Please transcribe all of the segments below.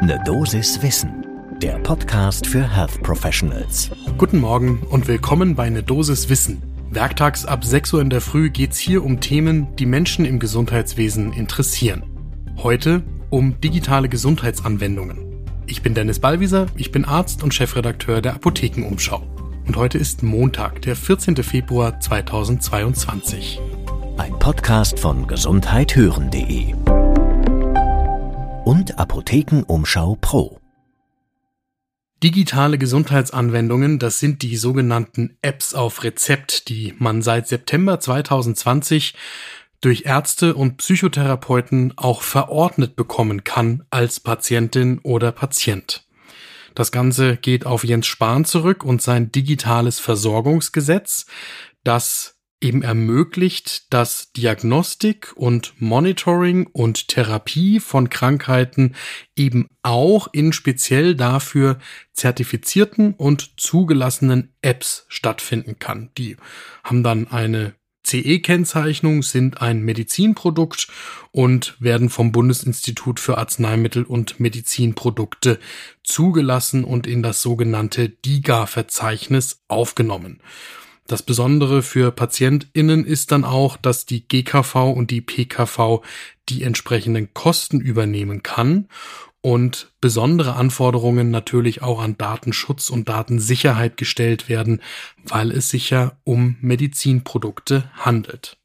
Ne Dosis Wissen, der Podcast für Health Professionals. Guten Morgen und willkommen bei Ne Dosis Wissen. Werktags ab 6 Uhr in der Früh geht's hier um Themen, die Menschen im Gesundheitswesen interessieren. Heute um digitale Gesundheitsanwendungen. Ich bin Dennis Ballwieser, ich bin Arzt und Chefredakteur der Apothekenumschau. Und heute ist Montag, der 14. Februar 2022. Ein Podcast von gesundheithören.de und Apothekenumschau Pro. Digitale Gesundheitsanwendungen, das sind die sogenannten Apps auf Rezept, die man seit September 2020 durch Ärzte und Psychotherapeuten auch verordnet bekommen kann als Patientin oder Patient. Das Ganze geht auf Jens Spahn zurück und sein digitales Versorgungsgesetz, das eben ermöglicht, dass Diagnostik und Monitoring und Therapie von Krankheiten eben auch in speziell dafür zertifizierten und zugelassenen Apps stattfinden kann. Die haben dann eine CE-Kennzeichnung, sind ein Medizinprodukt und werden vom Bundesinstitut für Arzneimittel und Medizinprodukte zugelassen und in das sogenannte DIGA-Verzeichnis aufgenommen. Das Besondere für PatientInnen ist dann auch, dass die GKV und die PKV die entsprechenden Kosten übernehmen kann und besondere Anforderungen natürlich auch an Datenschutz und Datensicherheit gestellt werden, weil es sich ja um Medizinprodukte handelt.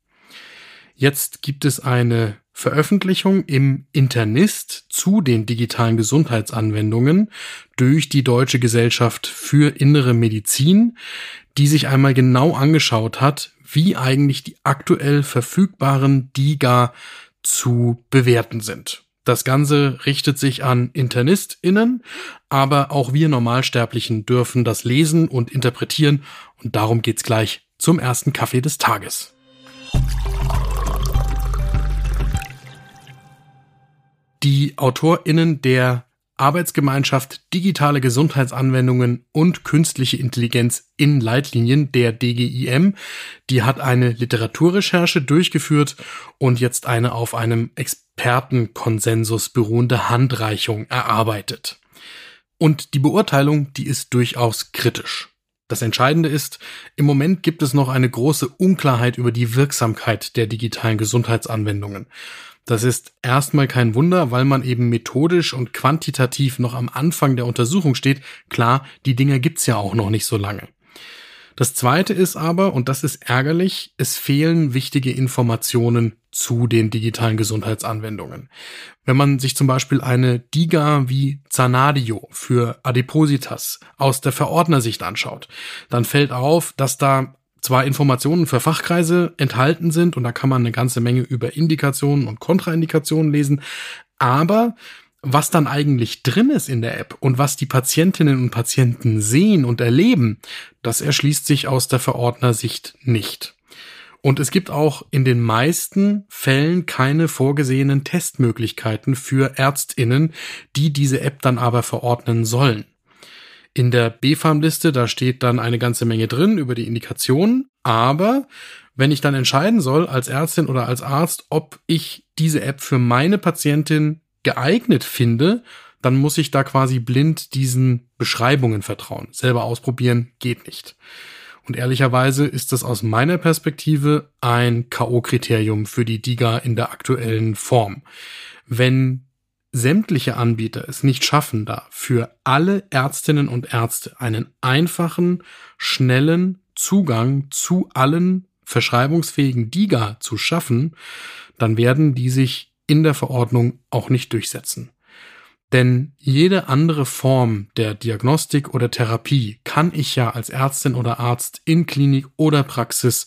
Jetzt gibt es eine Veröffentlichung im Internist zu den digitalen Gesundheitsanwendungen durch die Deutsche Gesellschaft für Innere Medizin, die sich einmal genau angeschaut hat, wie eigentlich die aktuell verfügbaren DIGA zu bewerten sind. Das Ganze richtet sich an InternistInnen, aber auch wir Normalsterblichen dürfen das lesen und interpretieren und darum geht's gleich zum ersten Kaffee des Tages. Die AutorInnen der Arbeitsgemeinschaft Digitale Gesundheitsanwendungen und Künstliche Intelligenz in Leitlinien, der DGIM. Die hat eine Literaturrecherche durchgeführt und jetzt eine auf einem Expertenkonsensus beruhende Handreichung erarbeitet. Und die Beurteilung, die ist durchaus kritisch. Das Entscheidende ist, im Moment gibt es noch eine große Unklarheit über die Wirksamkeit der digitalen Gesundheitsanwendungen. Das ist erstmal kein Wunder, weil man eben methodisch und quantitativ noch am Anfang der Untersuchung steht. Klar, die Dinger gibt's ja auch noch nicht so lange. Das zweite ist aber, und das ist ärgerlich, es fehlen wichtige Informationen zu den digitalen Gesundheitsanwendungen. Wenn man sich zum Beispiel eine DIGA wie Zanadio für Adipositas aus der Verordnersicht anschaut, dann fällt auf, dass da zwar Informationen für Fachkreise enthalten sind und da kann man eine ganze Menge über Indikationen und Kontraindikationen lesen, aber was dann eigentlich drin ist in der App und was die Patientinnen und Patienten sehen und erleben, das erschließt sich aus der Verordnersicht nicht. Und es gibt auch in den meisten Fällen keine vorgesehenen Testmöglichkeiten für Ärztinnen, die diese App dann aber verordnen sollen. In der BfArM-Liste, da steht dann eine ganze Menge drin über die Indikationen, aber wenn ich dann entscheiden soll als Ärztin oder als Arzt, ob ich diese App für meine Patientin geeignet finde, dann muss ich da quasi blind diesen Beschreibungen vertrauen. Selber ausprobieren geht nicht. Und ehrlicherweise ist das aus meiner Perspektive ein K.O.-Kriterium für die DIGA in der aktuellen Form. Wenn sämtliche Anbieter es nicht schaffen, da für alle Ärztinnen und Ärzte einen einfachen, schnellen Zugang zu allen verschreibungsfähigen DIGA zu schaffen, dann werden die sich in der Verordnung auch nicht durchsetzen. Denn jede andere Form der Diagnostik oder Therapie kann ich ja als Ärztin oder Arzt in Klinik oder Praxis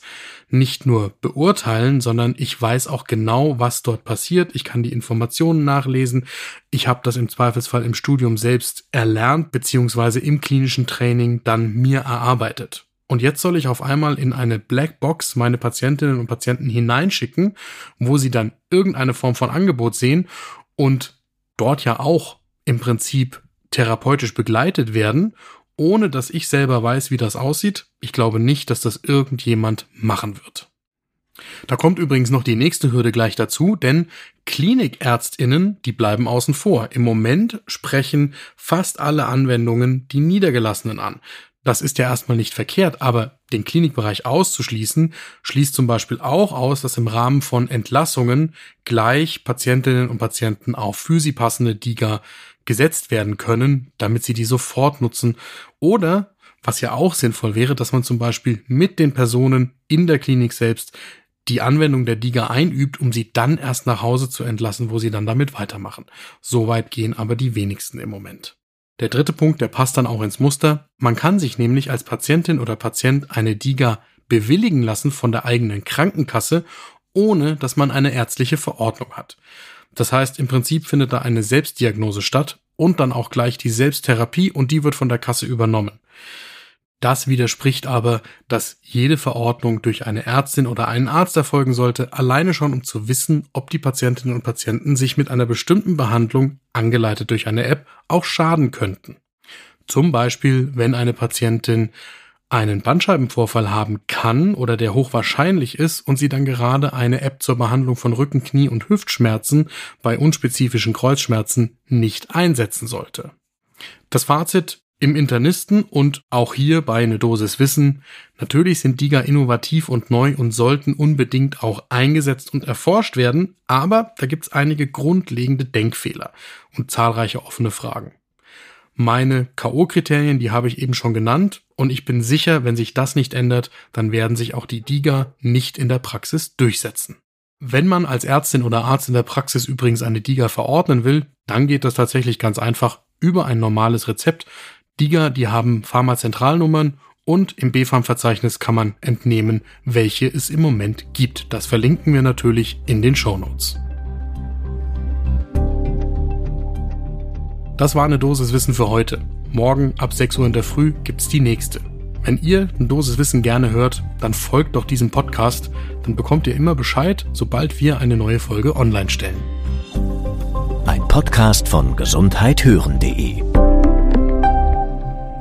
nicht nur beurteilen, sondern ich weiß auch genau, was dort passiert. Ich kann die Informationen nachlesen. Ich habe das im Zweifelsfall im Studium selbst erlernt, beziehungsweise im klinischen Training dann mir erarbeitet. Und jetzt soll ich auf einmal in eine Blackbox meine Patientinnen und Patienten hineinschicken, wo sie dann irgendeine Form von Angebot sehen und dort ja auch im Prinzip therapeutisch begleitet werden, ohne dass ich selber weiß, wie das aussieht. Ich glaube nicht, dass das irgendjemand machen wird. Da kommt übrigens noch die nächste Hürde gleich dazu, denn Klinikärztinnen, die bleiben außen vor. Im Moment sprechen fast alle Anwendungen die Niedergelassenen an. Das ist ja erstmal nicht verkehrt, aber den Klinikbereich auszuschließen, schließt zum Beispiel auch aus, dass im Rahmen von Entlassungen gleich Patientinnen und Patienten auf für sie passende DIGA gesetzt werden können, damit sie die sofort nutzen. Oder, was ja auch sinnvoll wäre, dass man zum Beispiel mit den Personen in der Klinik selbst die Anwendung der DIGA einübt, um sie dann erst nach Hause zu entlassen, wo sie dann damit weitermachen. Soweit gehen aber die wenigsten im Moment. Der dritte Punkt, der passt dann auch ins Muster. Man kann sich nämlich als Patientin oder Patient eine DIGA bewilligen lassen von der eigenen Krankenkasse, ohne dass man eine ärztliche Verordnung hat. Das heißt, im Prinzip findet da eine Selbstdiagnose statt und dann auch gleich die Selbsttherapie und die wird von der Kasse übernommen. Das widerspricht aber, dass jede Verordnung durch eine Ärztin oder einen Arzt erfolgen sollte, alleine schon um zu wissen, ob die Patientinnen und Patienten sich mit einer bestimmten Behandlung, angeleitet durch eine App, auch schaden könnten. Zum Beispiel, wenn eine Patientin einen Bandscheibenvorfall haben kann oder der hochwahrscheinlich ist und sie dann gerade eine App zur Behandlung von Rücken, Knie und Hüftschmerzen bei unspezifischen Kreuzschmerzen nicht einsetzen sollte. Das Fazit, im Internisten und auch hier bei eine Dosis Wissen. Natürlich sind DIGA innovativ und neu und sollten unbedingt auch eingesetzt und erforscht werden, aber da gibt's einige grundlegende Denkfehler und zahlreiche offene Fragen. Meine KO-Kriterien, die habe ich eben schon genannt und ich bin sicher, wenn sich das nicht ändert, dann werden sich auch die DIGA nicht in der Praxis durchsetzen. Wenn man als Ärztin oder Arzt in der Praxis übrigens eine DIGA verordnen will, dann geht das tatsächlich ganz einfach über ein normales Rezept, DIGA, die haben Pharmazentralnummern und im BfArM-Verzeichnis kann man entnehmen, welche es im Moment gibt. Das verlinken wir natürlich in den Show Notes. Das war eine Dosis Wissen für heute. Morgen ab 6 Uhr in der Früh gibt's die nächste. Wenn ihr eine Dosis Wissen gerne hört, dann folgt doch diesem Podcast, dann bekommt ihr immer Bescheid, sobald wir eine neue Folge online stellen. Ein Podcast von gesundheithören.de